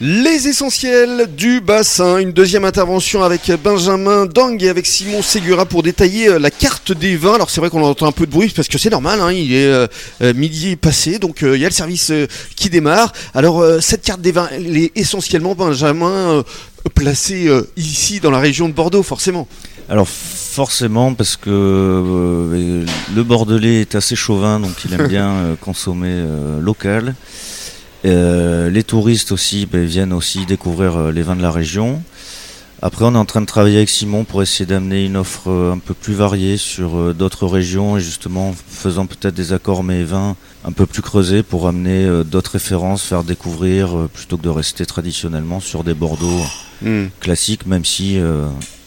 Les essentiels du bassin, une deuxième intervention avec Benjamin Dang et avec Simon Segura pour détailler euh, la carte des vins. Alors c'est vrai qu'on entend un peu de bruit parce que c'est normal, hein, il est euh, euh, midi passé, donc il y a le service qui démarre. Alors cette carte des vins, elle est essentiellement, Benjamin, placée ici dans la région de Bordeaux, forcément. Alors forcément parce que le Bordelais est assez chauvin, donc il aime bien consommer local. Euh, les touristes aussi ben, viennent aussi découvrir euh, les vins de la région. Après, on est en train de travailler avec Simon pour essayer d'amener une offre euh, un peu plus variée sur d'autres régions et justement faisant peut-être des accords mais vins un peu plus creusés pour amener d'autres références, faire découvrir plutôt que de rester traditionnellement sur des Bordeaux hmm. classiques, même si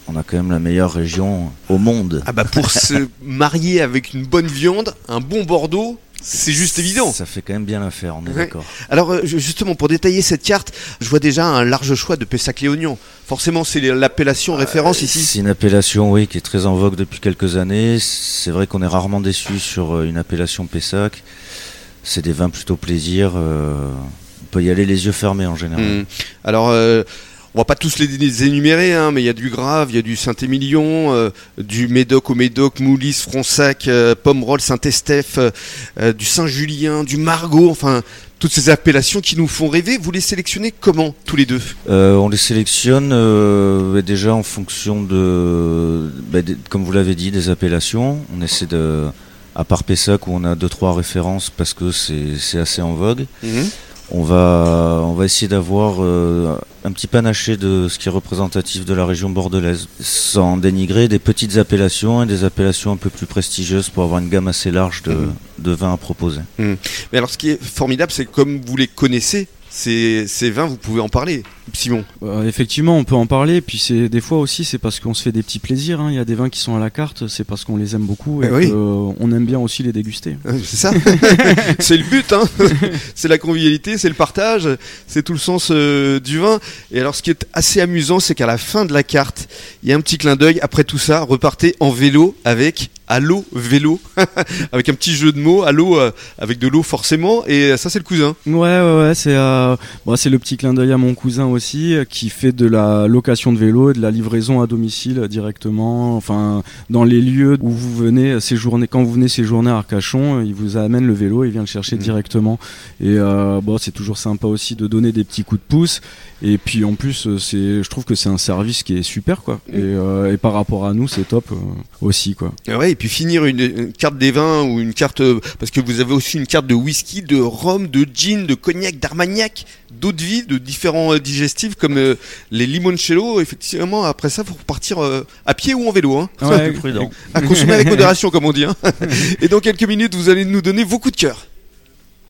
on a quand même la meilleure région au monde. Ah bah pour se marier avec une bonne viande, un bon Bordeaux, c'est juste évident. Ça fait quand même bien l'affaire, on est d'accord. Alors euh, justement, pour détailler cette carte, je vois déjà un large choix de Pessac-Léognan. Forcément, c'est l'appellation euh, référence ici. C'est une appellation, oui, qui est très en vogue depuis quelques années. C'est vrai qu'on est rarement déçu sur euh, une appellation Pessac. C'est des vins plutôt plaisir. on peut y aller les yeux fermés en général. Mmh. Alors, on va pas tous les énumérer, hein, mais il y a du Grave, il y a du Saint-Émilion, euh, du Médoc au Médoc, Moulis, Fronsac, euh, Pomerol, Saint-Estèphe, euh, du Saint-Julien, du Margot, enfin toutes ces appellations qui nous font rêver. Vous les sélectionnez comment tous les deux? On les sélectionne déjà en fonction de, bah, comme vous l'avez dit, des appellations. On essaie de, à part Pessac où on a deux trois références parce que c'est assez en vogue. Mhm. On va, on va essayer d'avoir euh, un petit panaché de ce qui est représentatif de la région bordelaise, sans dénigrer des petites appellations et des appellations un peu plus prestigieuses pour avoir une gamme assez large de, mmh. vins à proposer. Mmh. Mais alors ce qui est formidable, c'est comme vous les connaissez, ces, ces, vins, vous pouvez en parler, Simon. Euh, effectivement, on peut en parler. Puis c'est des fois aussi, c'est parce qu'on se fait des petits plaisirs. Hein. Il y a des vins qui sont à la carte, c'est parce qu'on les aime beaucoup et eh qu'on aime bien aussi les déguster. Euh, c'est ça. c'est le but. Hein. c'est la convivialité, c'est le partage, c'est tout le sens euh, du vin. Et alors, ce qui est assez amusant, c'est qu'à la fin de la carte, il y a un petit clin d'œil. Après tout ça, repartez en vélo avec Allo vélo, avec un petit jeu de mots, Allo euh, avec de l'eau forcément, et ça c'est le cousin. Ouais, ouais, ouais c'est euh, c'est le petit clin d'œil à mon cousin aussi, qui fait de la location de vélo et de la livraison à domicile directement, enfin dans les lieux où vous venez séjourner, quand vous venez séjourner à Arcachon, il vous amène le vélo, il vient le chercher mmh. directement, et euh, bon c'est toujours sympa aussi de donner des petits coups de pouce, et puis en plus c'est, je trouve que c'est un service qui est super quoi, mmh. et, et par rapport à nous c'est top aussi quoi. Ouais, puis finir une, carte des vins ou une carte parce que vous avez aussi une carte de whisky, de rhum, de gin, de cognac, d'armagnac, d'eau de vie, de différents euh, digestifs comme euh, les limoncello. Effectivement, après ça, faut repartir euh, à pied ou en vélo. Hein. Ouais, prudent. À consommer avec modération, comme on dit. Hein. Et dans quelques minutes, vous allez nous donner vos coups de cœur.